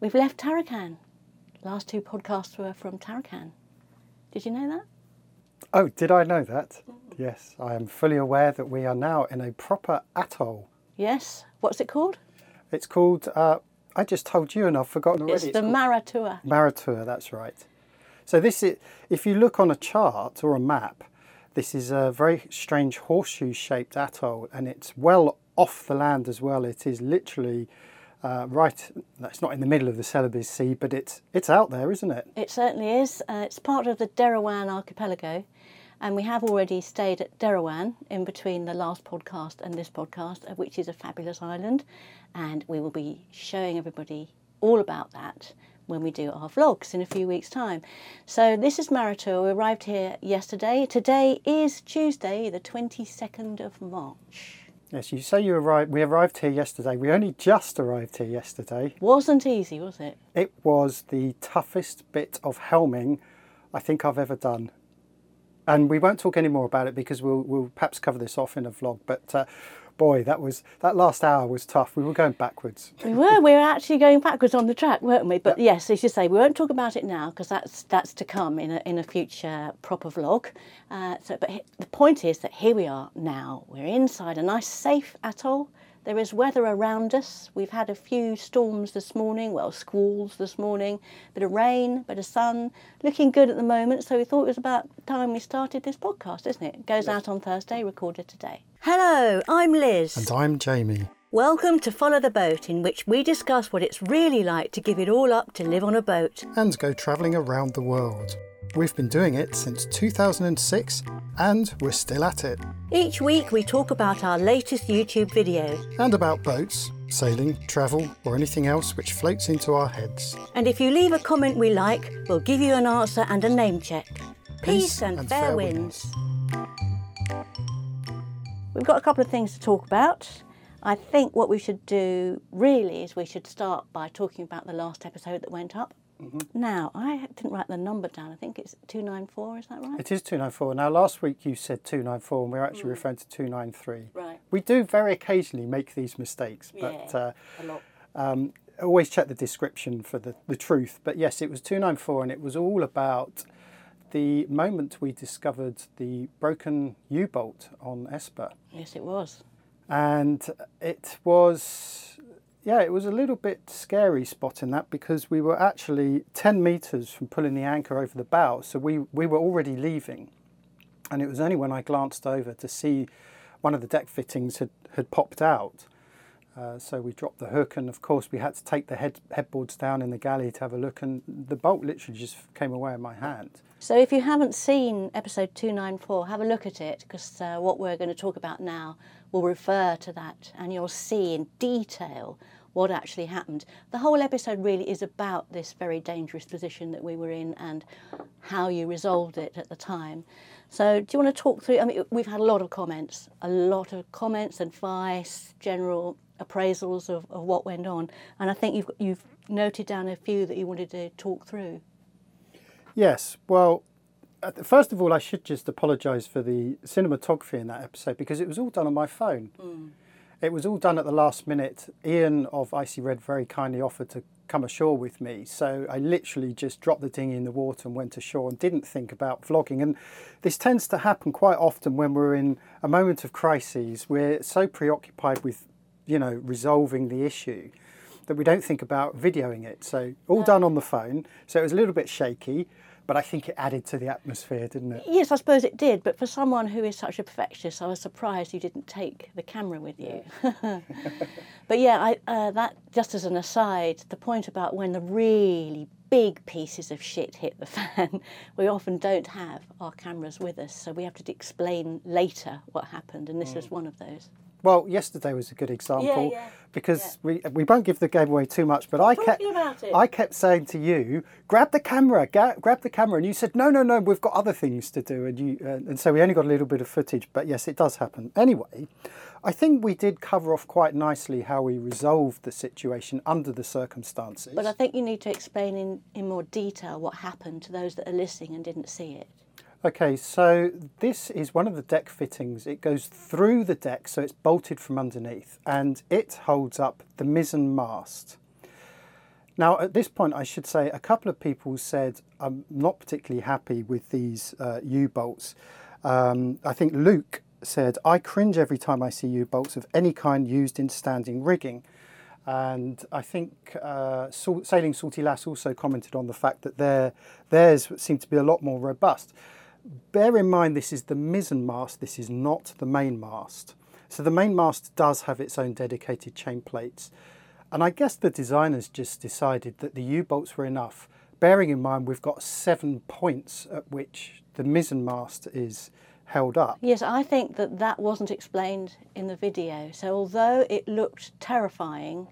We've left Tarakan. Last two podcasts were from Tarakan. Did you know that? Oh, did I know that? Yes, I am fully aware that we are now in a proper atoll. Yes. What's it called? It's called, uh, I just told you and I've forgotten already. It's the Maratua. Maratua, that's right. So this is, if you look on a chart or a map, this is a very strange horseshoe-shaped atoll, and it's well off the land as well. It is literally uh, right. That's not in the middle of the Celebes Sea, but it's it's out there, isn't it? It certainly is. Uh, it's part of the Derawan archipelago, and we have already stayed at Derawan in between the last podcast and this podcast, uh, which is a fabulous island, and we will be showing everybody all about that when we do our vlogs in a few weeks' time. So this is Maratua. We arrived here yesterday. Today is Tuesday, the 22nd of March. Yes, you say you arrived. We arrived here yesterday. We only just arrived here yesterday. Wasn't easy, was it? It was the toughest bit of helming I think I've ever done. And we won't talk any more about it because we'll, we'll perhaps cover this off in a vlog. But uh, boy, that was that last hour was tough. We were going backwards. We were. We were actually going backwards on the track, weren't we? But yes, as you say, we won't talk about it now because that's that's to come in a in a future proper vlog. Uh, so, but he- the point is that here we are now. We're inside a nice, safe atoll. There is weather around us. We've had a few storms this morning, well, squalls this morning, bit of rain, bit of sun, looking good at the moment. So we thought it was about time we started this podcast, isn't it? It goes out on Thursday, recorded today. Hello, I'm Liz. And I'm Jamie. Welcome to Follow the Boat, in which we discuss what it's really like to give it all up to live on a boat. And go travelling around the world. We've been doing it since 2006 and we're still at it. Each week we talk about our latest YouTube video. And about boats, sailing, travel, or anything else which floats into our heads. And if you leave a comment we like, we'll give you an answer and a name check. Peace, and, fair, winds. We've got a couple of things to talk about. I think what we should do really is we should start by talking about the last episode that went up. Now, I didn't write the number down. I think it's 294, is that right? It is 294. Now, last week you said 294 and we're actually referring to 293. Right. We do very occasionally make these mistakes, but Yeah, uh, a lot. um, always check the description for the, the truth. But yes, it was 294 and it was all about the moment we discovered the broken U bolt on Esper. Yes, it was. And it was, yeah, it was a little bit scary spotting that because we were actually 10 metres from pulling the anchor over the bow. So we, we were already leaving. And it was only when I glanced over to see one of the deck fittings had, had popped out. Uh, so we dropped the hook, and of course, we had to take the head, headboards down in the galley to have a look, and the bolt literally just came away in my hand. So if you haven't seen episode 294, have a look at it because uh, what we're going to talk about now will refer to that and you'll see in detail what actually happened. The whole episode really is about this very dangerous position that we were in and how you resolved it at the time. So do you want to talk through? I mean, we've had a lot of comments, a lot of comments, advice, general appraisals of, of what went on, and I think you've you've noted down a few that you wanted to talk through. Yes, well, first of all, I should just apologise for the cinematography in that episode because it was all done on my phone. Mm. It was all done at the last minute. Ian of Icy Red very kindly offered to come ashore with me, so I literally just dropped the dinghy in the water and went ashore and didn't think about vlogging. And this tends to happen quite often when we're in a moment of crises. We're so preoccupied with, you know, resolving the issue that we don't think about videoing it. So all done on the phone. So it was a little bit shaky, but I think it added to the atmosphere, didn't it? Yes, I suppose it did, but for someone who is such a perfectionist, I was surprised you didn't take the camera with you. but yeah, I, uh, that just as an aside, the point about when the really big pieces of shit hit the fan, we often don't have our cameras with us, so we have to explain later what happened, and this was one of those. Well, yesterday was a good example yeah, because we we won't give the game away too much, but I kept about it. I kept saying to you, grab the camera, ga- grab the camera, and you said no, no, no, we've got other things to do, and you uh, and so we only got a little bit of footage, but yes, it does happen. Anyway, I think we did cover off quite nicely how we resolved the situation under the circumstances. But I think you need to explain in, in more detail what happened to those that are listening and didn't see it. Okay, so this is one of the deck fittings. It goes through the deck, so it's bolted from underneath, and it holds up the mizzen mast. Now, at this point, I should say a couple of people said, I'm not particularly happy with these uh, U bolts. Um, I think Luke said, I cringe every time I see U bolts of any kind used in standing rigging. And I think uh, Sailing Salty Lass also commented on the fact that their, theirs seem to be a lot more robust. Bear in mind, this is the mizzen mast, this is not the main mast. So the main mast does have its own dedicated chain plates. And I guess the designers just decided that the U-bolts were enough, bearing in mind we've got seven points at which the mizzen mast is held up. Yes, I think that that wasn't explained in the video. So although it looked terrifying,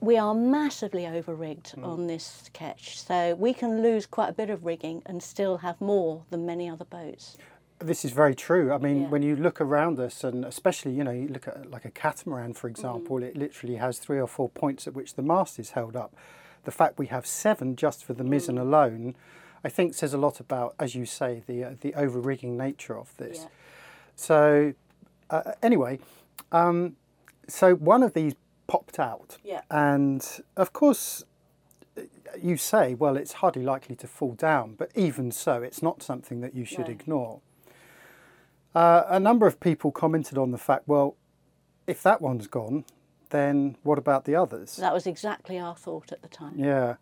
we are massively over rigged mm. on this ketch. So we can lose quite a bit of rigging and still have more than many other boats. This is very true. I mean, yeah. when you look around us, and especially, you know, you look at like a catamaran, for example, mm. it literally has three or four points at which the mast is held up. The fact we have seven just for the mizzen mm. alone, I think says a lot about, as you say, the uh, the over rigging nature of this. Yeah. So, uh, anyway, um, so one of these popped out, yeah. and of course, you say, well, it's hardly likely to fall down, but even so, it's not something that you should no. ignore. Uh, a number of people commented on the fact, well, if that one's gone, then what about the others? That was exactly our thought at the time. Yeah.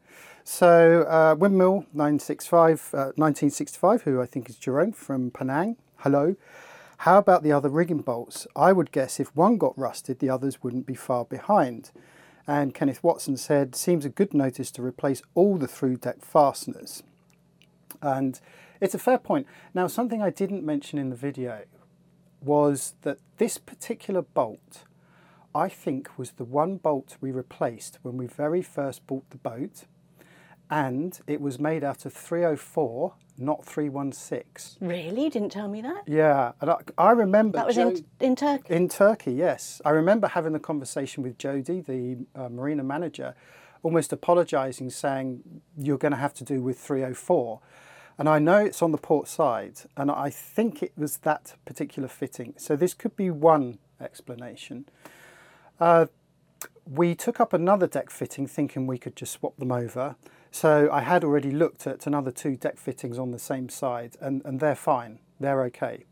So uh, Windmill 965, uh, 1965, who I think is Jerome from Penang, hello. How about the other rigging bolts? I would guess if one got rusted, the others wouldn't be far behind. And Kenneth Watson said, seems a good notice to replace all the through deck fasteners. And it's a fair point. Now, something I didn't mention in the video was that this particular bolt, I think, was the one bolt we replaced when we very first bought the boat, and it was made out of 304, not 316. Really? You didn't tell me that? Yeah, and I, I remember. That was jo- in, in Turkey? In Turkey, yes. I remember having the conversation with Jody, the uh, marina manager, almost apologising, saying, You're going to have to do with 304. And I know it's on the port side, and I think it was that particular fitting. So this could be one explanation. Uh, we took up another deck fitting thinking we could just swap them over. So I had already looked at another two deck fittings on the same side, and, and they're fine, they're okay.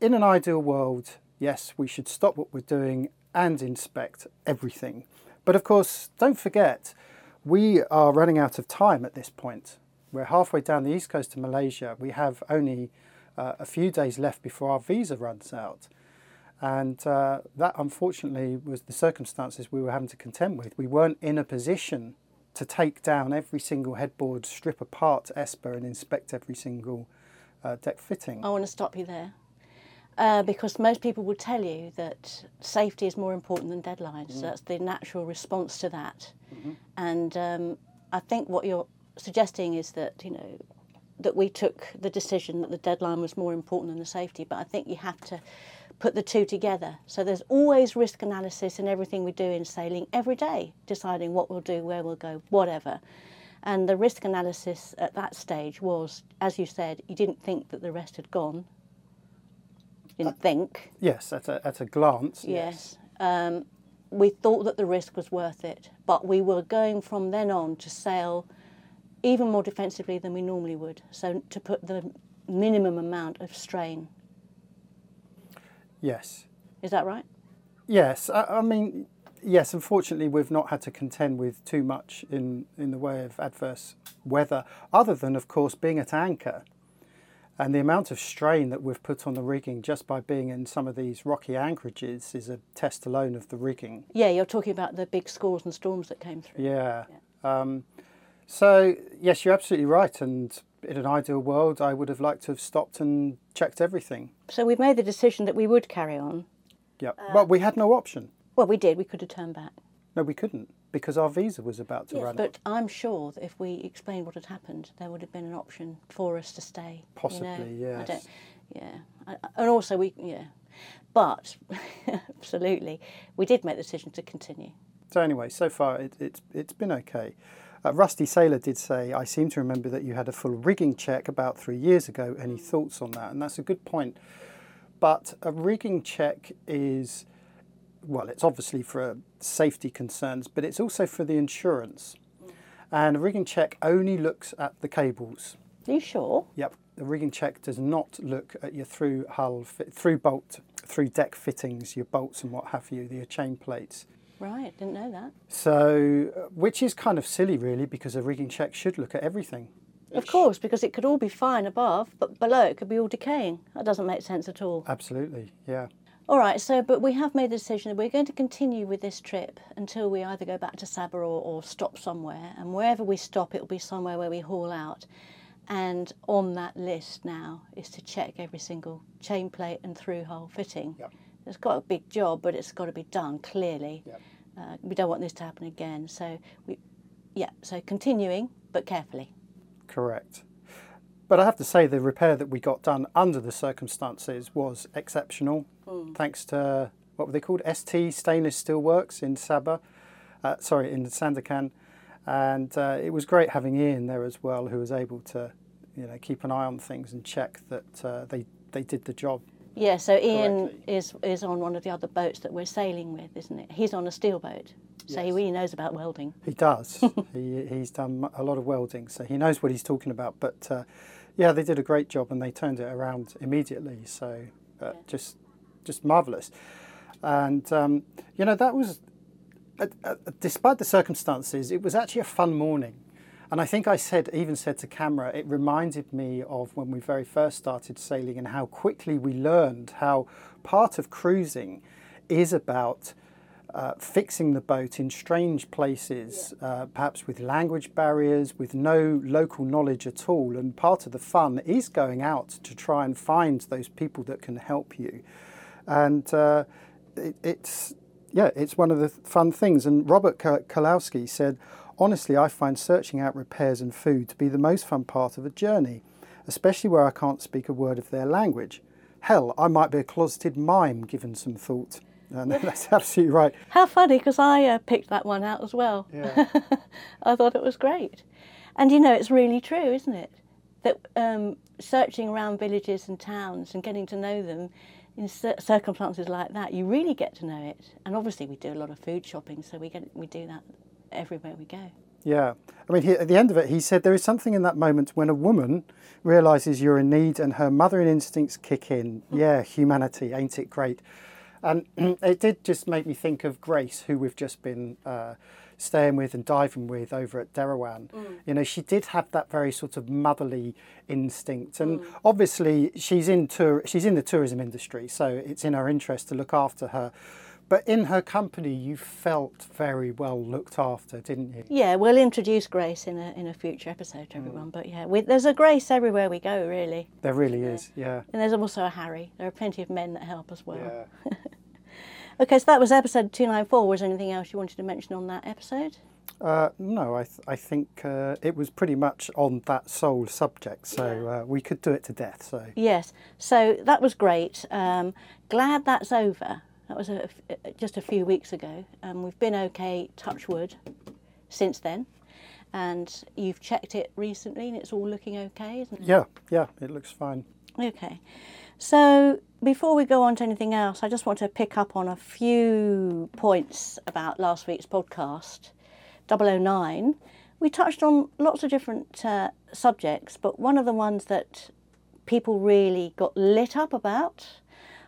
In an ideal world, yes, we should stop what we're doing and inspect everything. But of course, don't forget, we are running out of time at this point. We're halfway down the east coast of Malaysia. We have only uh, a few days left before our visa runs out. And uh, that, unfortunately, was the circumstances we were having to contend with. We weren't in a position to take down every single headboard, strip apart Esper, and inspect every single uh, deck fitting. I want to stop you there. Uh, because most people will tell you that safety is more important than deadlines. Mm. So that's the natural response to that. Mm-hmm. And um, I think what you're suggesting is that you know that we took the decision that the deadline was more important than the safety, but I think you have to put the two together. So there's always risk analysis in everything we do in sailing every day, deciding what we'll do, where we'll go, whatever. And the risk analysis at that stage was, as you said, you didn't think that the rest had gone. Didn't uh, think. Yes, at a, at a glance. Yes. yes. Um, we thought that the risk was worth it, but we were going from then on to sail even more defensively than we normally would. So to put the minimum amount of strain. Yes. Is that right? Yes. I, I, mean, yes, unfortunately, we've not had to contend with too much in, in the way of adverse weather, other than, of course, being at anchor. And the amount of strain that we've put on the rigging just by being in some of these rocky anchorages is a test alone of the rigging. Yeah, you're talking about the big squalls and storms that came through. Yeah. yeah. Um, so, yes, you're absolutely right. And in an ideal world, I would have liked to have stopped and checked everything. So, we've made the decision that we would carry on. Yeah. Uh, well, we had no option. Well, we did. We could have turned back. No, we couldn't because our visa was about to yes, run. But I'm sure that if we explained what had happened, there would have been an option for us to stay. Possibly, you know? yes. yeah. And also, we, yeah. But, absolutely, we did make the decision to continue. So, anyway, so far it, it's, it's been okay. Uh, Rusty Sailor did say, I seem to remember that you had a full rigging check about three years ago. Any thoughts on that? And that's a good point. But a rigging check is, well, it's obviously for safety concerns, but it's also for the insurance. And a rigging check only looks at the cables. Are you sure? Yep. The rigging check does not look at your through hull, through bolt, through deck fittings, your bolts and what have you, your chain plates. Right, didn't know that. So, which is kind of silly, really, because a rigging check should look at everything. Of course, because it could all be fine above, but below it could be all decaying. That doesn't make sense at all. Absolutely, yeah. All right, so but we have made the decision that we're going to continue with this trip until we either go back to Sabah or, or stop somewhere. And wherever we stop, it'll be somewhere where we haul out. And on that list now is to check every single chain plate and through hole fitting. Yep. It's got a big job, but it's got to be done clearly. Yep. Uh, we don't want this to happen again. So we, yeah, so continuing but carefully. Correct. But I have to say, the repair that we got done under the circumstances was exceptional. Thanks to what were they called? ST Stainless Steel Works in Sabah, uh, sorry, in Sandakan, and uh, it was great having Ian there as well, who was able to, you know, keep an eye on things and check that uh, they they did the job. Yeah, so Ian Correctly. is is on one of the other boats that we're sailing with, isn't it? He's on a steel boat, so he really knows about welding. He does. he, he's done a lot of welding, so he knows what he's talking about. But uh, yeah, they did a great job and they turned it around immediately. So uh, just, just marvelous. And um, you know that was, uh, uh, despite the circumstances, it was actually a fun morning. And I think I said, even said to camera, it reminded me of when we very first started sailing and how quickly we learned how part of cruising is about uh, fixing the boat in strange places, uh, perhaps with language barriers, with no local knowledge at all. And part of the fun is going out to try and find those people that can help you. And uh, it, it's yeah, it's one of the fun things. And Robert Kalowski said, honestly, I find searching out repairs and food to be the most fun part of a journey, especially where I can't speak a word of their language. Hell, I might be a closeted mime given some thought. And that's absolutely right. How funny, because I uh, picked that one out as well. Yeah. I thought it was great. And you know, it's really true, isn't it? That um, searching around villages and towns and getting to know them in circumstances like that, you really get to know it. And obviously, we do a lot of food shopping, so we get we do that everywhere we go. Yeah. I mean, he, at the end of it, he said there is something in that moment when a woman realizes you're in need and her mothering instincts kick in. Mm. Yeah, humanity, ain't it great? And it did just make me think of Grace, who we've just been uh, staying with and diving with over at Derawan. Mm. You know, she did have that very sort of motherly instinct, and mm. obviously she's in tour, she's in the tourism industry, so it's in her interest to look after her. But in her company, you felt very well looked after, didn't you? Yeah, we'll introduce Grace in a in a future episode to everyone. But yeah, we, there's a Grace everywhere we go, really. There really is, yeah. And there's also a Harry. There are plenty of men that help as well. Yeah. Okay, so that was episode 294. Was there anything else you wanted to mention on that episode? Uh, no, I, th- I think uh, it was pretty much on that sole subject, so uh, we could do it to death. So Yes, so that was great. Um, glad that's over. That was a, f- just a few weeks ago. Um, we've been okay, touch wood, since then. And you've checked it recently and it's all looking okay, isn't it? yeah, yeah, it looks fine. Okay. So before we go on to anything else, I just want to pick up on a few points about last week's podcast, 009. We touched on lots of different uh, subjects, but one of the ones that people really got lit up about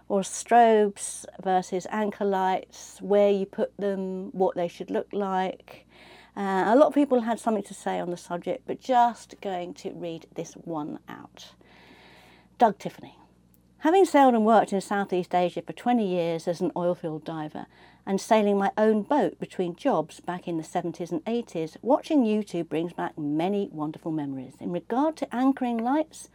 was strobes versus anchor lights, where you put them, what they should look like. Uh, a lot of people had something to say on the subject, but just going to read this one out. Doug Tiffany. Having sailed and worked in Southeast Asia for 20 years as an oilfield diver and sailing my own boat between jobs back in the 70s and 80s, watching YouTube brings back many wonderful memories. In regard to anchoring lights,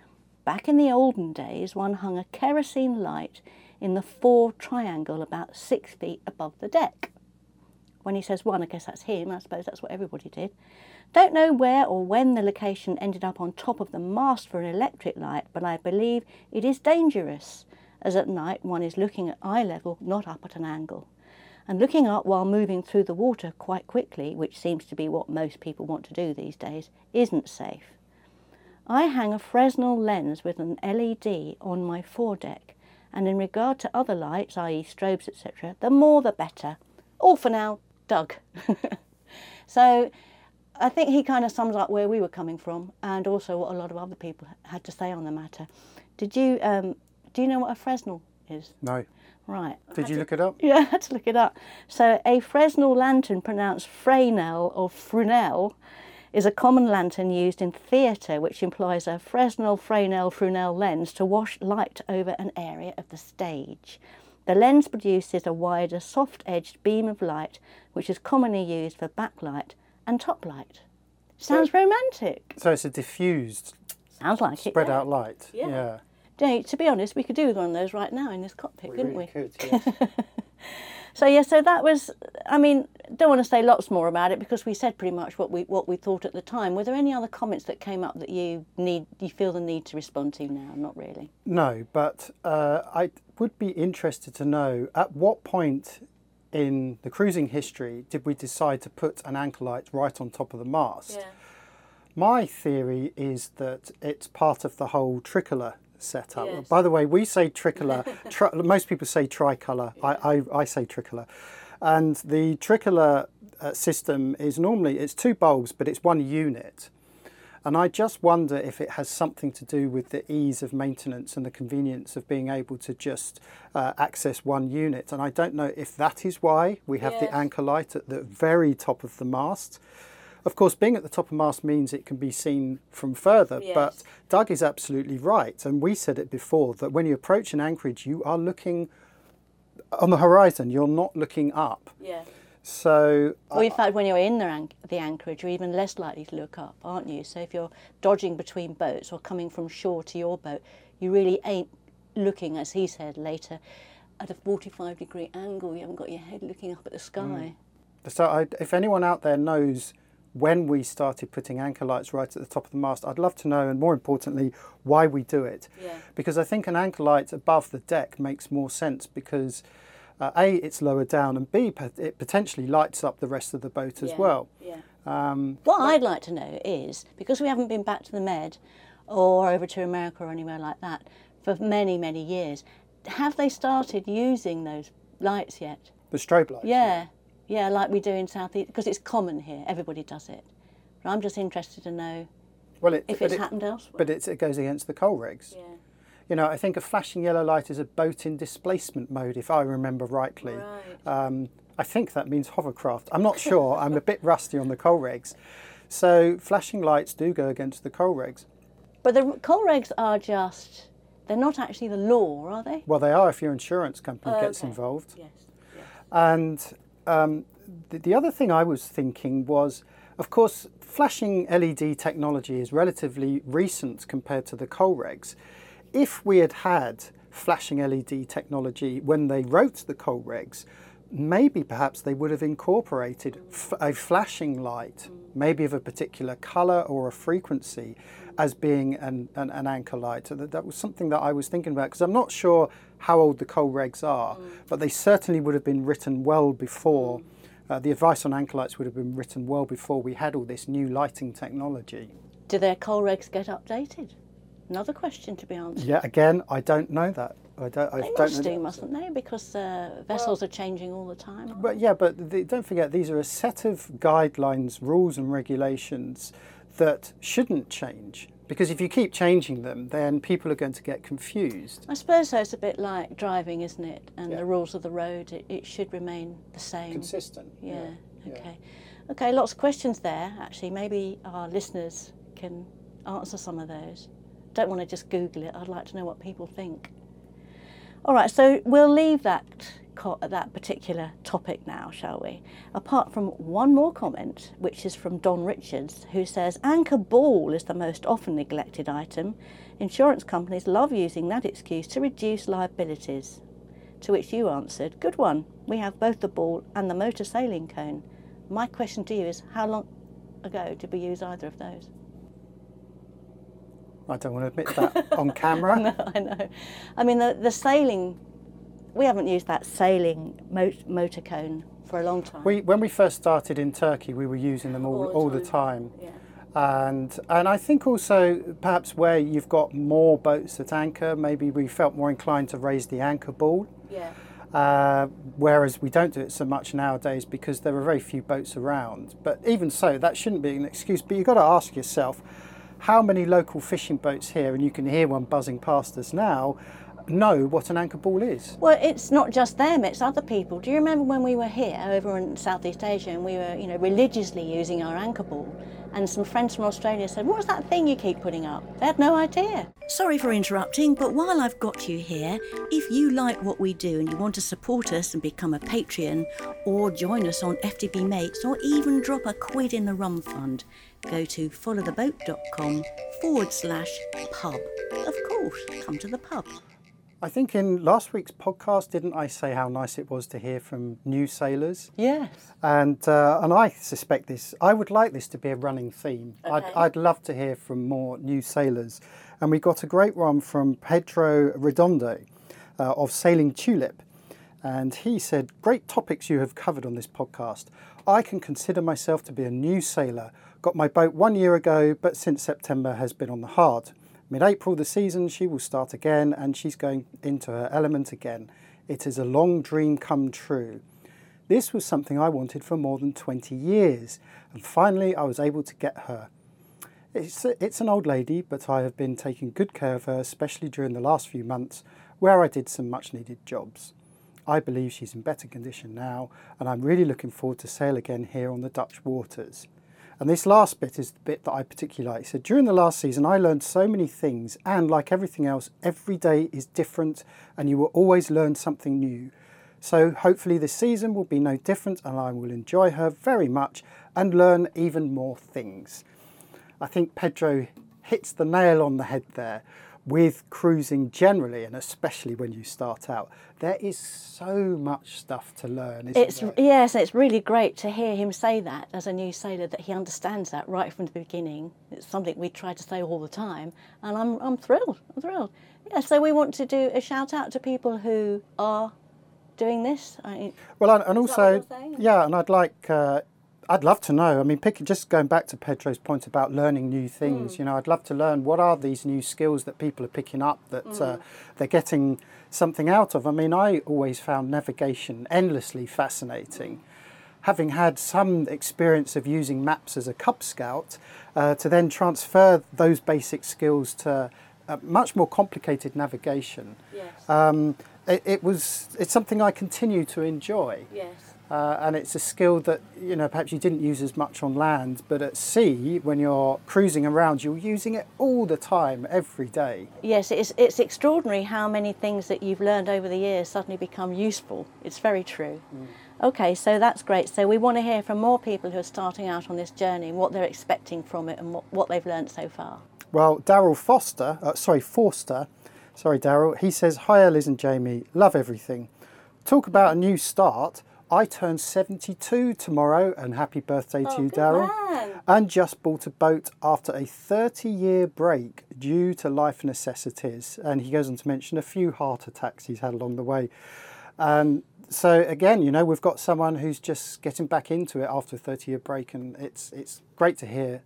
back in the olden days, one hung a kerosene light in the fore triangle about six feet above the deck. When he says one, I guess that's him. I suppose that's what everybody did. Don't know where or when the location ended up on top of the mast for an electric light, but I believe it is dangerous, as at night one is looking at eye level, not up at an angle. And looking up while moving through the water quite quickly, which seems to be what most people want to do these days, isn't safe. I hang a Fresnel lens with an LED on my foredeck, and in regard to other lights, i.e., strobes, etc., the more the better. All for now, Doug. so, I think he kind of sums up where we were coming from and also what a lot of other people had to say on the matter. Did you um, do you know what a Fresnel is? No. Right. Did you look it up? Yeah, I had to look it up. So a Fresnel lantern, pronounced Fresnel or Frunel, is a common lantern used in theatre, which employs a Fresnel, Fresnel, Fresnel lens to wash light over an area of the stage. The lens produces a wider, soft-edged beam of light, which is commonly used for backlight and top light. Sounds romantic. So it's a diffused, Sounds like it. spread yeah. out light. Yeah. yeah. You know, to be honest, we could do with one of those right now in this cockpit, couldn't really we? could, yes. So yeah, so that was. I mean, don't want to say lots more about it because we said pretty much what we what we thought at the time. Were there any other comments that came up that you need you feel the need to respond to now? Not really. No, but uh, I would be interested to know at what point in the cruising history did we decide to put an anchor light right on top of the mast? Yeah. My theory is that it's part of the whole tricolor setup. Yes. By the way, we say tricolor. tri- most people say tricolour. I, I, I say tricolor, and the tricolor uh, system is normally it's two bulbs, but it's one unit. And I just wonder if it has something to do with the ease of maintenance and the convenience of being able to just uh, access one unit. And I don't know if that is why we have Yes. the anchor light at the very top of the mast. Of course, being at the top of mast means it can be seen from further, but Doug is absolutely right. And we said it before that when you approach an anchorage, you are looking on the horizon, you're not looking up. Yeah. So Well, in uh, fact, when you're in the, anch- the anchorage, you're even less likely to look up, aren't you? So if you're dodging between boats or coming from shore to your boat, you really ain't looking, as he said later, at a 45 degree angle. You haven't got your head looking up at the sky. Hmm. So, I, if anyone out there knows when we started putting anchor lights right at the top of the mast, I'd love to know, and more importantly, why we do it. Yeah. Because I think an anchor light above the deck makes more sense because uh, a it's lower down, and b it potentially lights up the rest of the boat as Yeah, well. Yeah. Um, What I'd like to know is because we haven't been back to the Med or over to America or anywhere like that for many, many years, have they started using those lights yet? the strobe lights. Yeah, yeah, like we do in South East, because it's common here. Everybody does it. But I'm just interested to know Well, it, if it's it, happened elsewhere. but it's, it goes against the COLREGs. yeah. You know, I think a flashing yellow light is a boat in displacement mode, if I remember rightly. Right. Um, I think that means hovercraft. I'm not sure. I'm a bit rusty on the COLREGs. So flashing lights do go against the COLREGs. But the COLREGs are just, they're not actually the law, are they? Well, they are if your insurance company gets Okay. involved. Yes. yes. And um, the, the other thing I was thinking was, of course, flashing LED technology is relatively recent compared to the COLREGs. If we had had flashing LED technology when they wrote the COLREGs, maybe perhaps they would have incorporated f- a flashing light, maybe of a particular colour or a frequency, as being an, an, an anchor light. That, that was something that I was thinking about because I'm not sure how old the COLREGs are, but they certainly would have been written well before. Uh, the advice on anchor lights would have been written well before we had all this new lighting technology. Do their COLREGs get updated? Another question to be answered. Yeah, again, I don't know that. I don't. I They don't must do, mustn't they? Because uh, vessels are changing all the time. But yeah, but the, don't forget these are a set of guidelines, rules, and regulations that shouldn't change. Because if you keep changing them, then people are going to get confused. I suppose so. It's a bit like driving, isn't it? And Yeah. the rules of the road, it, it should remain the same. Consistent. Yeah. yeah. Okay. Okay. Lots of questions there. Actually, maybe our listeners can answer some of those. Don't want to just Google it. I'd like to know what people think. All right. So we'll leave that that particular topic now, shall we? Apart from one more comment, which is from Don Richards, who says anchor ball is the most often neglected item. Insurance companies love using that excuse to reduce liabilities. To which you answered, Good one. We have both the ball and the motor sailing cone. My question to you is, how long ago did we use either of those? I don't want to admit that on camera. No, I know. I mean, the, the sailing, we haven't used that sailing mo- motor cone for a long time. We, when we first started in Turkey, we were using them all, All the all the time. time. yeah. And and I think also perhaps where you've got more boats at anchor, maybe we felt more inclined to raise the anchor ball. Yeah. Uh, whereas we don't do it so much nowadays because there are very few boats around. But even so, that shouldn't be an excuse. But you've got to ask yourself how many local fishing boats here, and you can hear one buzzing past us now, know what an anchor ball is. Well, it's not just them; it's other people. Do you remember when we were here over in Southeast Asia and we were, you know, religiously using our anchor ball? And some friends from Australia said, "What's that thing you keep putting up?" They had no idea. Sorry for interrupting, but while I've got you here, if you like what we do and you want to support us and become a Patreon, or join us on FTB Mates, or even drop a quid in the rum fund, go to followtheboat.com forward slash pub. Of course, come to the pub. I think in last week's podcast, didn't I say how nice it was to hear from new sailors? Yes. And uh, and I suspect this. I would like this to be a running theme. I'd, Okay. I'd love to hear from more new sailors. And we got a great one from Pedro Redondo uh, of Sailing Tulip. And he said, Great topics you have covered on this podcast. I can consider myself to be a new sailor. Got my boat one year ago, but since September has been on the hard. Mid April, the season, she will start again and she's going into her element again. It is a long dream come true. This was something I wanted for more than 20 years, and finally I was able to get her. It's, it's an old lady, but I have been taking good care of her, especially during the last few months where I did some much needed jobs. I believe she's in better condition now, and I'm really looking forward to sail again here on the Dutch waters. And this last bit is the bit that I particularly like. So during the last season, I learned so many things, and like everything else, every day is different, and you will always learn something new. So hopefully this season will be no different, and I will enjoy her very much and learn even more things. I think Pedro hits the nail on the head there with cruising generally, and especially when you start out. There is so much stuff to learn. Isn't It's there? yes, it's really great to hear him say that as a new sailor that he understands that right from the beginning. It's something we try to say all the time, and I'm I'm thrilled. I'm thrilled. Yeah, so we want to do a shout out to people who are doing this. I, Well, and, and Is that what also, yeah, and I'd like, uh, I'd love to know. I mean, pick, just going back to Pedro's point about learning new things. You know, I'd love to learn what are these new skills that people are picking up that uh, Hmm. they're getting something out of. I mean, I always found navigation endlessly fascinating. Having had some experience of using maps as a Cub Scout, uh, to then transfer those basic skills to uh, much more complicated navigation. yes. Um, it, it was it's something I continue to enjoy, yes. Uh, and it's a skill that you know perhaps you didn't use as much on land, but at sea when you're cruising around, you're using it all the time, every day. Yes, it's, it's extraordinary how many things that you've learned over the years suddenly become useful. It's very true. Okay, so that's great. So we want to hear from more people who are starting out on this journey, what they're expecting from it, and what, what they've learned so far. Well, Daryl Foster, uh, sorry Forster, sorry Daryl, he says, "Hi, Liz and Jamie, love everything. Talk about a new start. I turn 72 tomorrow, and happy birthday to oh, you, Daryl." and just bought a boat after a 30 year break due to life necessities. And he goes on to mention a few heart attacks he's had along the way. And so, again, you know, we've got someone who's just getting back into it after a 30 year break, and it's, it's great to hear,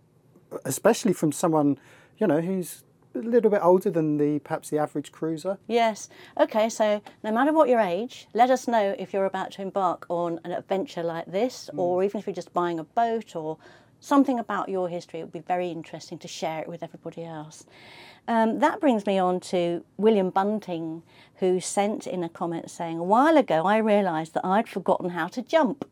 especially from someone, you know, who's a little bit older than the perhaps the average cruiser. Yes. Okay, so no matter what your age, let us know if you're about to embark on an adventure like this, or even if you're just buying a boat or something about your history. It would be very interesting to share it with everybody else. Um, that brings me on to William Bunting, who sent in a comment saying, A while ago I realised that I'd forgotten how to jump.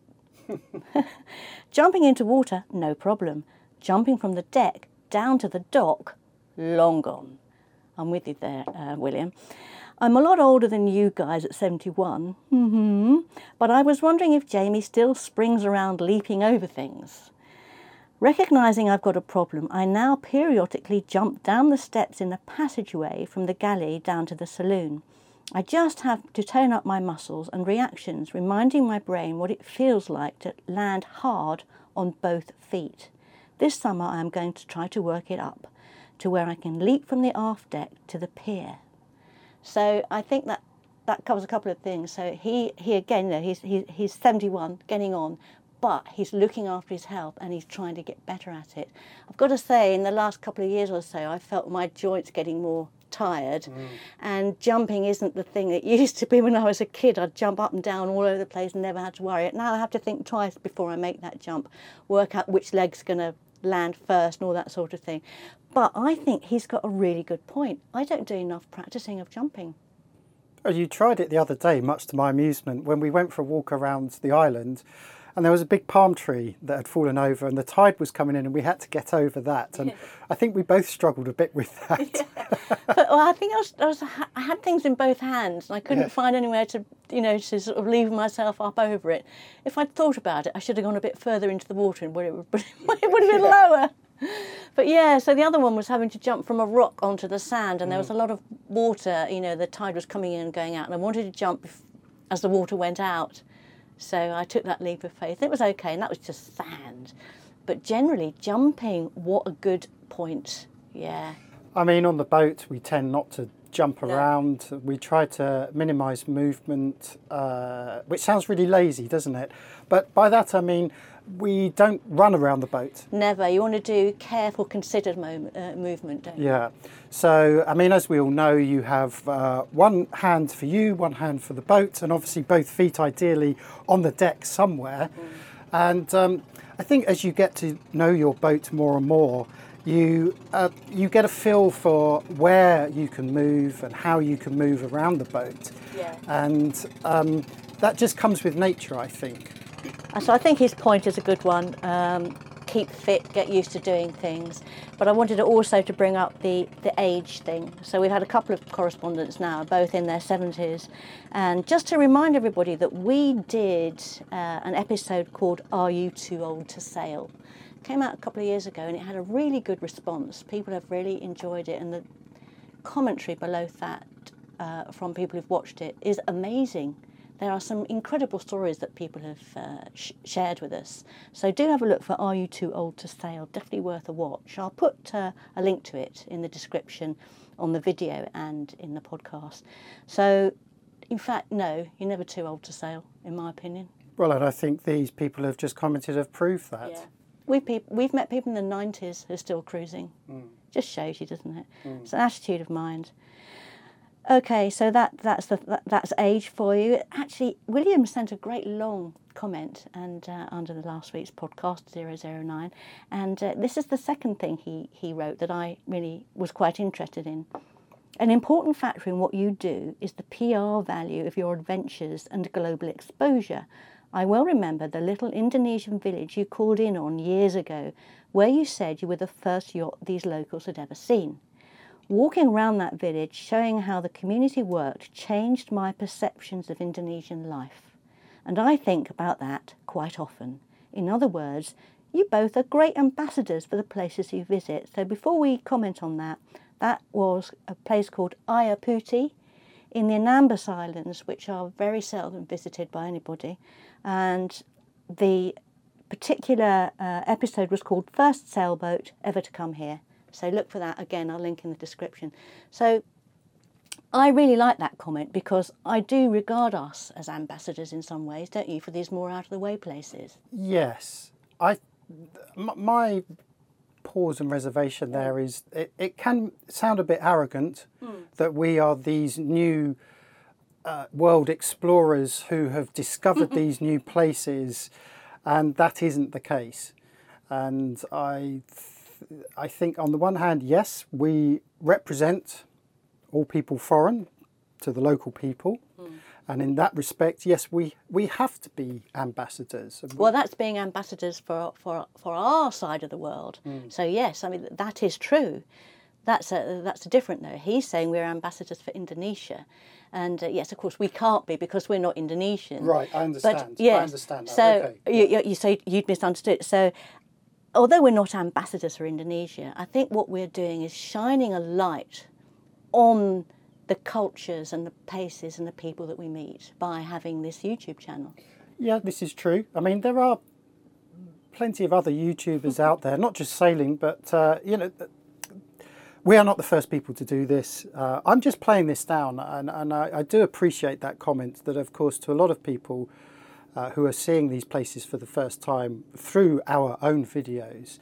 Jumping into water, no problem. Jumping from the deck down to the dock, long gone. I'm with you there, uh, William. I'm a lot older than you guys at 71, hmm but I was wondering if Jamie still springs around leaping over things. Recognising I've got a problem, I now periodically jump down the steps in the passageway from the galley down to the saloon. I just have to tone up my muscles and reactions, reminding my brain what it feels like to land hard on both feet. This summer I am going to try to work it up to where I can leap from the aft deck to the pier. So I think that that covers a couple of things. So he, he again, you know, he's, he, he's 71, getting on, but he's looking after his health and he's trying to get better at it. I've got to say, in the last couple of years or so, I felt my joints getting more tired, mm. and jumping isn't the thing it used to be when I was a kid. I'd jump up and down all over the place and never had to worry. Now I have to think twice before I make that jump, work out which leg's going to land first and all that sort of thing. But I think he's got a really good point. I don't do enough practicing of jumping. Oh, you tried it the other day, much to my amusement, when we went for a walk around the island and there was a big palm tree that had fallen over and the tide was coming in and we had to get over that and i think we both struggled a bit with that but well, i think I, was, I, was, I, had things in both hands and i couldn't yeah. find anywhere to you know to sort of leave myself up over it if i'd thought about it i should have gone a bit further into the water and where it would, it would have been yeah. lower but yeah, so the other one was having to jump from a rock onto the sand, and there was mm. a lot of water. You know, the tide was coming in and going out, and I wanted to jump as the water went out. So I took that leap of faith. It was okay, and that was just sand. But generally, jumping, what a good point. Yeah. I mean, on the boat, we tend not to jump no. around. We try to minimise movement, uh, which sounds really lazy, doesn't it? But by that I mean we don't run around the boat. Never. You want to do careful, considered moment, uh, movement, don't you? Yeah. So, I mean, as we all know, you have uh, one hand for you, one hand for the boat, and obviously both feet ideally on the deck somewhere. Mm. And um, I think as you get to know your boat more and more, you uh, you get a feel for where you can move and how you can move around the boat. Yeah. And um, that just comes with nature, I think. So I think his point is a good one. Um, keep fit, get used to doing things. But I wanted also to bring up the, the age thing. So we've had a couple of correspondents now, both in their 70s. And just to remind everybody that we did uh, an episode called Are You Too Old to Sail? came out a couple of years ago and it had a really good response. People have really enjoyed it, and the commentary below that uh, from people who've watched it is amazing there are some incredible stories that people have uh, sh- shared with us. So do have a look for Are You Too Old to Sail? Definitely worth a watch. I'll put uh, a link to it in the description on the video and in the podcast. So, in fact, no, you're never too old to sail, in my opinion. Well, and I think these people have just commented have proved that. Yeah. We've, peop- we've met people in the 90s who are still cruising. Mm. Just shows you, doesn't it? Mm. It's an attitude of mind. Okay, so that that's the that, that's age for you. Actually, William sent a great long comment and uh, under the last week's podcast 009 and uh, this is the second thing he he wrote that I really was quite interested in. An important factor in what you do is the PR value of your adventures and global exposure. I well remember the little Indonesian village you called in on years ago, where you said you were the first yacht these locals had ever seen. Walking around that village, showing how the community worked, changed my perceptions of Indonesian life. And I think about that quite often. In other words, you both are great ambassadors for the places you visit. So before we comment on that, that was a place called Ayaputi in the Anambas Islands, which are very seldom visited by anybody. And the particular uh, episode was called First Sailboat Ever to Come Here. So look for that again, I'll link in the description. So I really like that comment because I do regard us as ambassadors in some ways, don't you, for these more out of the way places? Yes. I my pause and reservation there is it, it can sound a bit arrogant mm. that we are these new uh, world explorers who have discovered these new places, and that isn't the case. And I I think on the one hand, yes, we represent all people foreign to the local people. Mm. And in that respect, yes, we, we have to be ambassadors. Well, that's being ambassadors for, for, for our side of the world. Mm. So, yes, I mean, that is true. That's a, that's a different though. He's saying we're ambassadors for Indonesia. And uh, yes, of course, we can't be because we're not Indonesian. Right, I understand. But, yes, I understand that. So okay. you, you, you say you'd misunderstood. So although we're not ambassadors for Indonesia, I think what we're doing is shining a light on the cultures and the places and the people that we meet by having this YouTube channel. Yeah, this is true. I mean, there are plenty of other YouTubers out there, not just sailing, but uh, you know, we are not the first people to do this. Uh, I'm just playing this down, and, and I, I do appreciate that comment. That, of course, to a lot of people, uh, who are seeing these places for the first time through our own videos,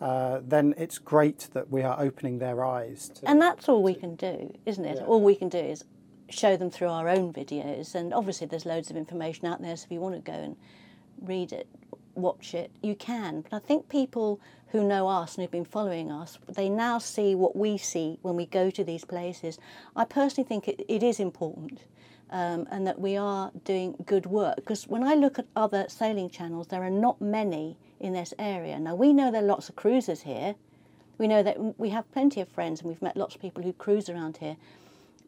uh, then it's great that we are opening their eyes. To, And that's all we can do, isn't it? Yeah. All we can do is show them through our own videos. And obviously, there's loads of information out there, so if you want to go and read it, watch it, you can. But I think people who know us and who've been following us, they now see what we see when we go to these places. I personally think it, it is important. Um, and that we are doing good work. Because when I look at other sailing channels, there are not many in this area. Now, we know there are lots of cruisers here, we know that we have plenty of friends and we've met lots of people who cruise around here,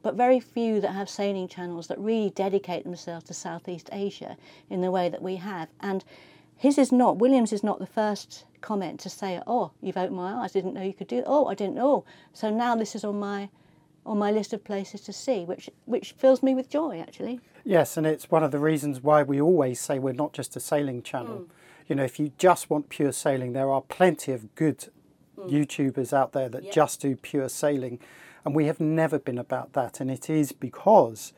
but very few that have sailing channels that really dedicate themselves to Southeast Asia in the way that we have. And his is not, Williams is not the first comment to say, oh, you've opened my eyes, I didn't know you could do that. Oh, I didn't know. So now this is on my on my list of places to see, which which fills me with joy actually. Yes, and it's one of the reasons why we always say we're not just a sailing channel. Mm. You know, if you just want pure sailing, there are plenty of good mm. YouTubers out there that Yeah. just do pure sailing. And we have never been about that. And it is because,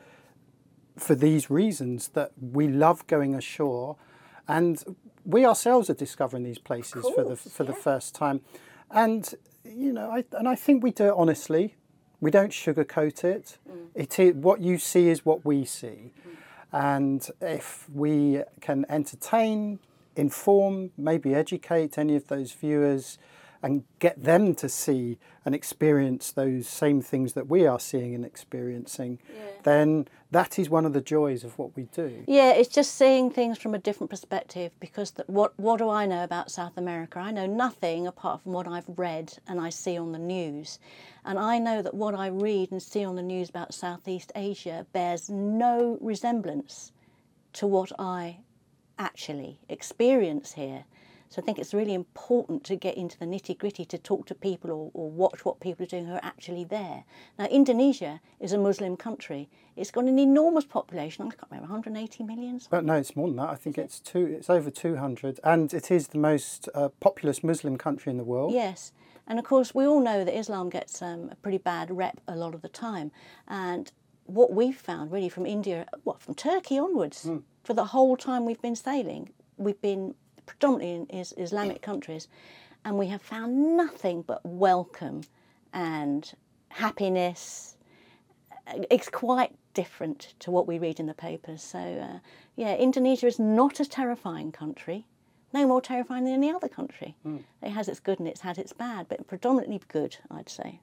for these reasons, that we love going ashore and we ourselves are discovering these places for the course, for the first time. And you know, I, and I think we do it honestly. We don't sugarcoat it. Mm. It is what you see is what we see, mm. and if we can entertain, inform, maybe educate any of those viewers, and get them to see and experience those same things that we are seeing and experiencing, then that is one of the joys of what we do. Yeah, it's just seeing things from a different perspective because the, what what do I know about South America? I know nothing apart from what I've read and I see on the news. And I know that what I read and see on the news about Southeast Asia bears no resemblance to what I actually experience here. So I think it's really important to get into the nitty gritty to talk to people or, or watch what people are doing who are actually there. Now, Indonesia is a Muslim country. It's got an enormous population. I can't remember, 180 million. But no, it's more than that. I think it's two. It's over two hundred, and it is the most uh, populous Muslim country in the world. Yes, and of course we all know that Islam gets um, a pretty bad rep a lot of the time, and what we've found really from India, what from Turkey onwards, for the whole time we've been sailing, we've been predominantly in is Islamic countries, and we have found nothing but welcome and happiness. It's quite different to what we read in the papers. So, uh, yeah, Indonesia is not a terrifying country no more terrifying than any other country. It has its good and it's had its bad, but predominantly good, I'd say.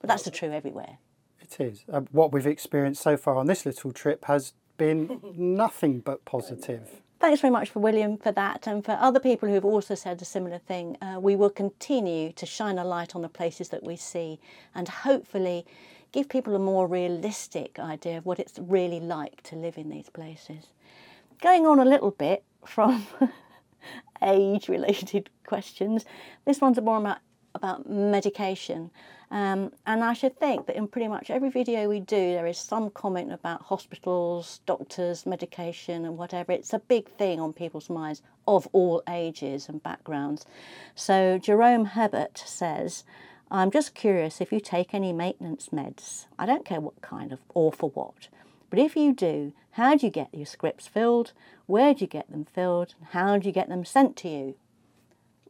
But that's the true everywhere. It is. Uh, what we've experienced so far on this little trip has been nothing but positive. Thanks very much for William for that, and for other people who have also said a similar thing. Uh, we will continue to shine a light on the places that we see, and hopefully give people a more realistic idea of what it's really like to live in these places. Going on a little bit from age-related questions, this one's more about about medication. Um, and I should think that in pretty much every video we do, there is some comment about hospitals, doctors, medication, and whatever. It's a big thing on people's minds of all ages and backgrounds. So Jerome Herbert says, I'm just curious if you take any maintenance meds. I don't care what kind of or for what. But if you do, how do you get your scripts filled? Where do you get them filled? How do you get them sent to you?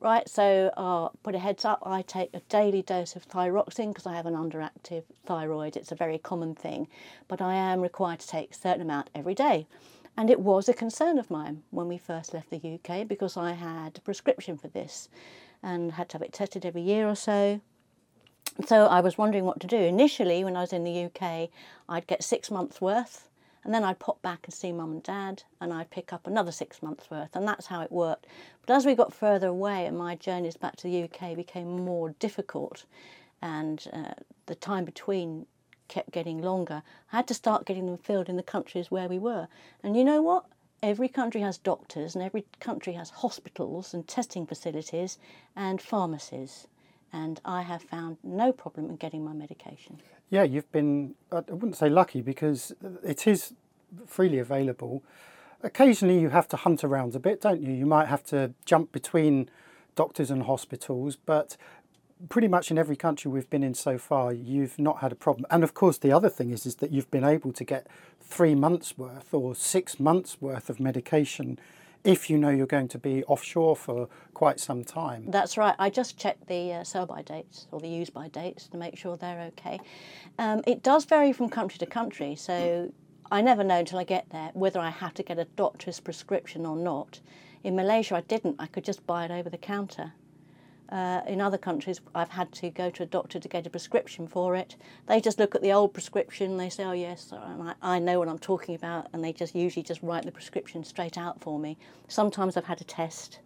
Right, so uh, put a heads up, I take a daily dose of thyroxine because I have an underactive thyroid. It's a very common thing, but I am required to take a certain amount every day. And it was a concern of mine when we first left the UK because I had a prescription for this and had to have it tested every year or so. So I was wondering what to do. Initially, when I was in the UK, I'd get six months' worth, and then I'd pop back and see mum and dad, and I'd pick up another six months' worth, and that's how it worked. But as we got further away and my journeys back to the UK became more difficult, and uh, the time between kept getting longer, I had to start getting them filled in the countries where we were. And you know what? Every country has doctors, and every country has hospitals and testing facilities and pharmacies and I have found no problem in getting my medication. Yeah, you've been, I wouldn't say lucky because it is freely available. Occasionally you have to hunt around a bit, don't you? You might have to jump between doctors and hospitals, but pretty much in every country we've been in so far, you've not had a problem. And of course, the other thing is, is that you've been able to get three months worth or six months worth of medication if you know you're going to be offshore for quite some time. That's right. I just checked the uh, sell by dates or the use by dates to make sure they're okay. Um, it does vary from country to country, so I never know until I get there whether I have to get a doctor's prescription or not. In Malaysia, I didn't. I could just buy it over the counter. Uh, in other countries, I've had to go to a doctor to get a prescription for it. They just look at the old prescription, they say, oh, yes, I, I know what I'm talking about, and they just usually just write the prescription straight out for me. Sometimes I've had a test.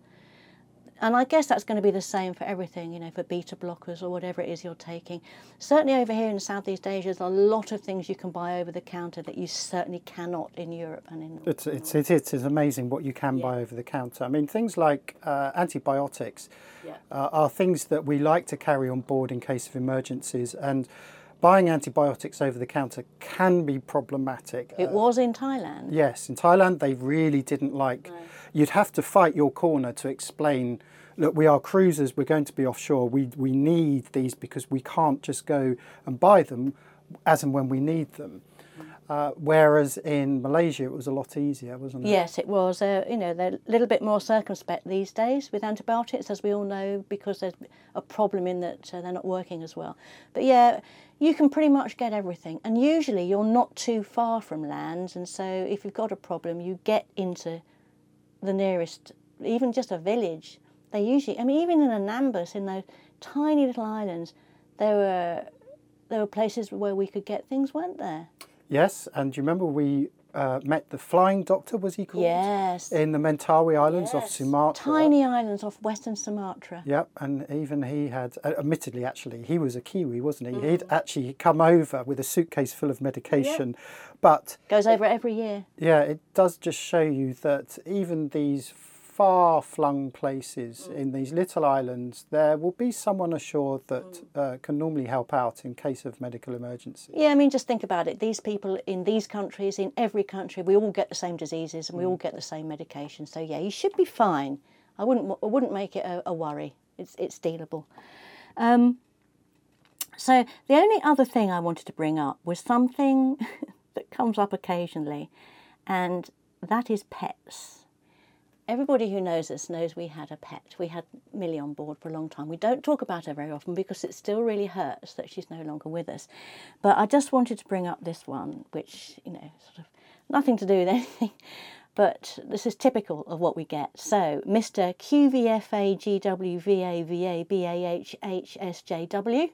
And I guess that's going to be the same for everything, you know, for beta blockers or whatever it is you're taking. Certainly over here in Southeast Asia, there's a lot of things you can buy over the counter that you certainly cannot in Europe and in. It's, it's, it is, it's amazing what you can Yeah. buy over the counter. I mean, things like uh, antibiotics Yeah. uh, are things that we like to carry on board in case of emergencies. And buying antibiotics over the counter can be problematic. It was in Thailand. Yes, in Thailand they really didn't like. You'd have to fight your corner to explain. Look, we are cruisers. We're going to be offshore. We we need these because we can't just go and buy them as and when we need them. Uh, whereas in Malaysia it was a lot easier, wasn't it? Yes, it was. Uh, you know, they're a little bit more circumspect these days with antibiotics, as we all know, because there's a problem in that uh, they're not working as well. But yeah, you can pretty much get everything, and usually you're not too far from land, and so if you've got a problem, you get into the nearest, even just a village. They usually, I mean, even in Anambas, in those tiny little islands, there were there were places where we could get things, weren't there? Yes, and you remember we uh, met the flying doctor? Was he called? Yes. In the Mentawai Islands off Yes. Sumatra. Tiny islands off Western Sumatra. Yep, and even he had, uh, admittedly, actually, he was a Kiwi, wasn't he? Mm. He'd actually come over with a suitcase full of medication. But Goes over it every year. yeah, it does just show you that even these far flung places Mm. in these little islands, there will be someone ashore that Mm. uh, can normally help out in case of medical emergency. Yeah, I mean, just think about it. These people in these countries, in every country, we all get the same diseases and we all get the same medication. So yeah, you should be fine. I wouldn't, I wouldn't make it a, a worry. It's, it's dealable. Um, so the only other thing I wanted to bring up was something that comes up occasionally, and that is pets. Everybody who knows us knows we had a pet. We had Millie on board for a long time. We don't talk about her very often because it still really hurts that she's no longer with us. But I just wanted to bring up this one, which, you know, sort of nothing to do with anything, but this is typical of what we get. So, Mr. QVFAGWVAVABAHHSJW.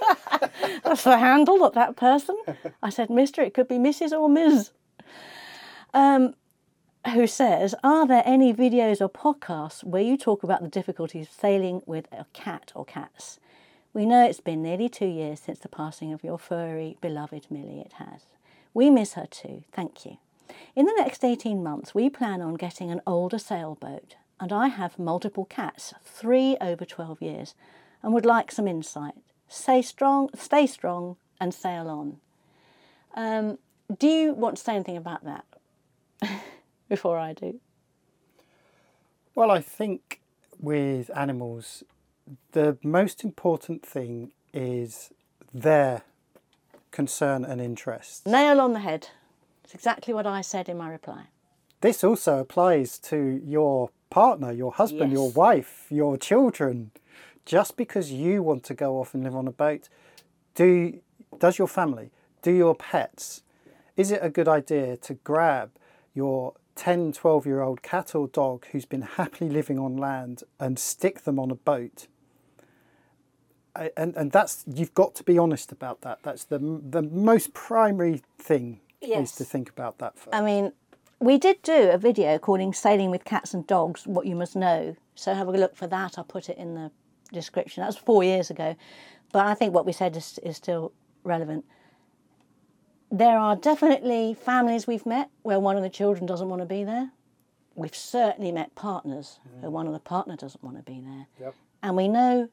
That's the handle of that person. I said, Mr. It could be Mrs. or Ms. Um, who says, Are there any videos or podcasts where you talk about the difficulties of sailing with a cat or cats? We know it's been nearly two years since the passing of your furry, beloved Millie. It has. We miss her too. Thank you. In the next 18 months, we plan on getting an older sailboat, and I have multiple cats, three over 12 years, and would like some insight. Stay strong, stay strong, and sail on. Um, do you want to say anything about that before I do? Well, I think with animals, the most important thing is their concern and interest. Nail on the head. It's exactly what I said in my reply. This also applies to your partner, your husband, your wife, your children. Just because you want to go off and live on a boat, do does your family, do your pets, is it a good idea to grab your 10, 12 year old cat or dog who's been happily living on land and stick them on a boat? And, and that's you've got to be honest about that. That's the the most primary thing is to think about that first. I mean, we did do a video calling Sailing with Cats and Dogs What You Must Know. So have a look for that. I'll put it in the description. That was four years ago. But I think what we said is, is still relevant. There are definitely families we've met where one of the children doesn't want to be there. We've certainly met partners where mm-hmm. one of the partner doesn't want to be there. Yep. And we know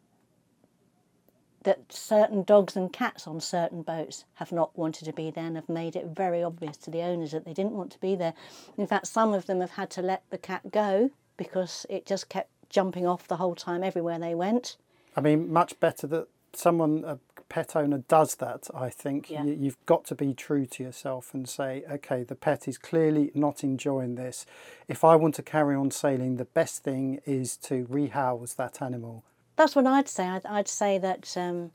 that certain dogs and cats on certain boats have not wanted to be there and have made it very obvious to the owners that they didn't want to be there. In fact, some of them have had to let the cat go because it just kept jumping off the whole time everywhere they went. I mean, much better that someone, a pet owner does that, I think Yeah. you, you've got to be true to yourself and say, okay, the pet is clearly not enjoying this. If I want to carry on sailing, the best thing is to rehouse that animal. That's what I'd say. I'd, I'd say that um,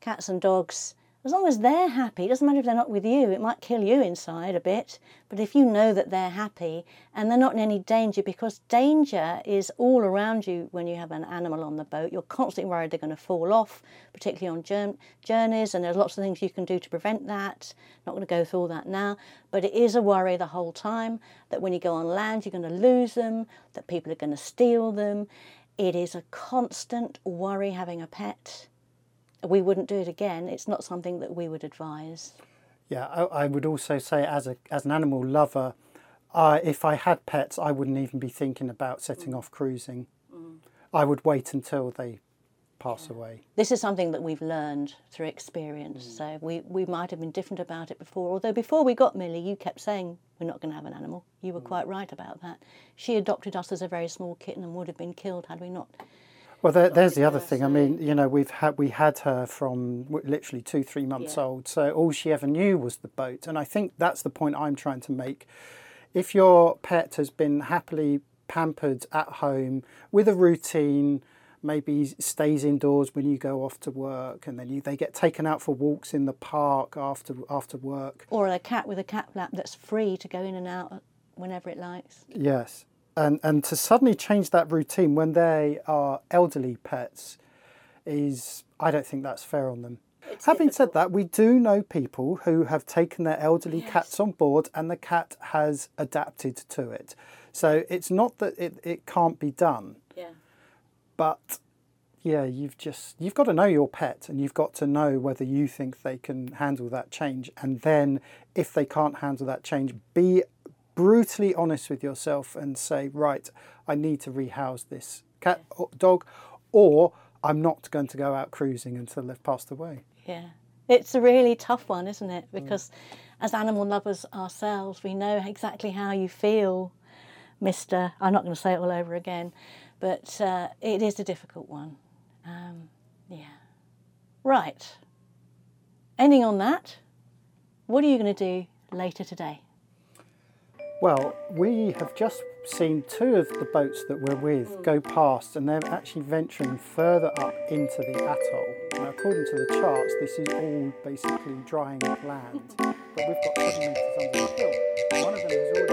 cats and dogs, as long as they're happy, it doesn't matter if they're not with you, it might kill you inside a bit, but if you know that they're happy and they're not in any danger, because danger is all around you when you have an animal on the boat, you're constantly worried they're going to fall off, particularly on jour- journeys, and there's lots of things you can do to prevent that. Not going to go through all that now, but it is a worry the whole time that when you go on land, you're going to lose them, that people are going to steal them. It is a constant worry having a pet. We wouldn't do it again. It's not something that we would advise. Yeah, I, I would also say as a as an animal lover, uh, if I had pets, I wouldn't even be thinking about setting off cruising. I would wait until they pass away. This is something that we've learned through experience. So we, we might have been different about it before. Although before we got Millie, you kept saying we're not going to have an animal. You were quite right about that. She adopted us as a very small kitten and would have been killed had we not. Well, there, there's the other thing. I mean, you know, we've had we had her from literally two, three months Yeah. old. So all she ever knew was the boat, and I think that's the point I'm trying to make. If your pet has been happily pampered at home with a routine, maybe stays indoors when you go off to work, and then you, they get taken out for walks in the park after after work. Or a cat with a cat flap that's free to go in and out whenever it likes. Yes, and and to suddenly change that routine when they are elderly pets is I don't think that's fair on them. Having said that, we do know people who have taken their elderly cats on board and the cat has adapted to it. So it's not that it, it can't be done, Yeah. but yeah, you've just you've got to know your pet and you've got to know whether you think they can handle that change. And then if they can't handle that change, be brutally honest with yourself and say, right, I need to rehouse this cat or dog, or I'm not going to go out cruising until they've passed away. Yeah. It's a really tough one, isn't it? Because as animal lovers ourselves, we know exactly how you feel, Mr. I'm not going to say it all over again, but uh, it is a difficult one. Um, yeah. Right. Ending on that, what are you going to do later today? Well, we have just seen two of the boats that we're with go past, and they're actually venturing further up into the atoll. Now, according to the charts, this is all basically drying land, but we've got seven metres under the hill. One of them has already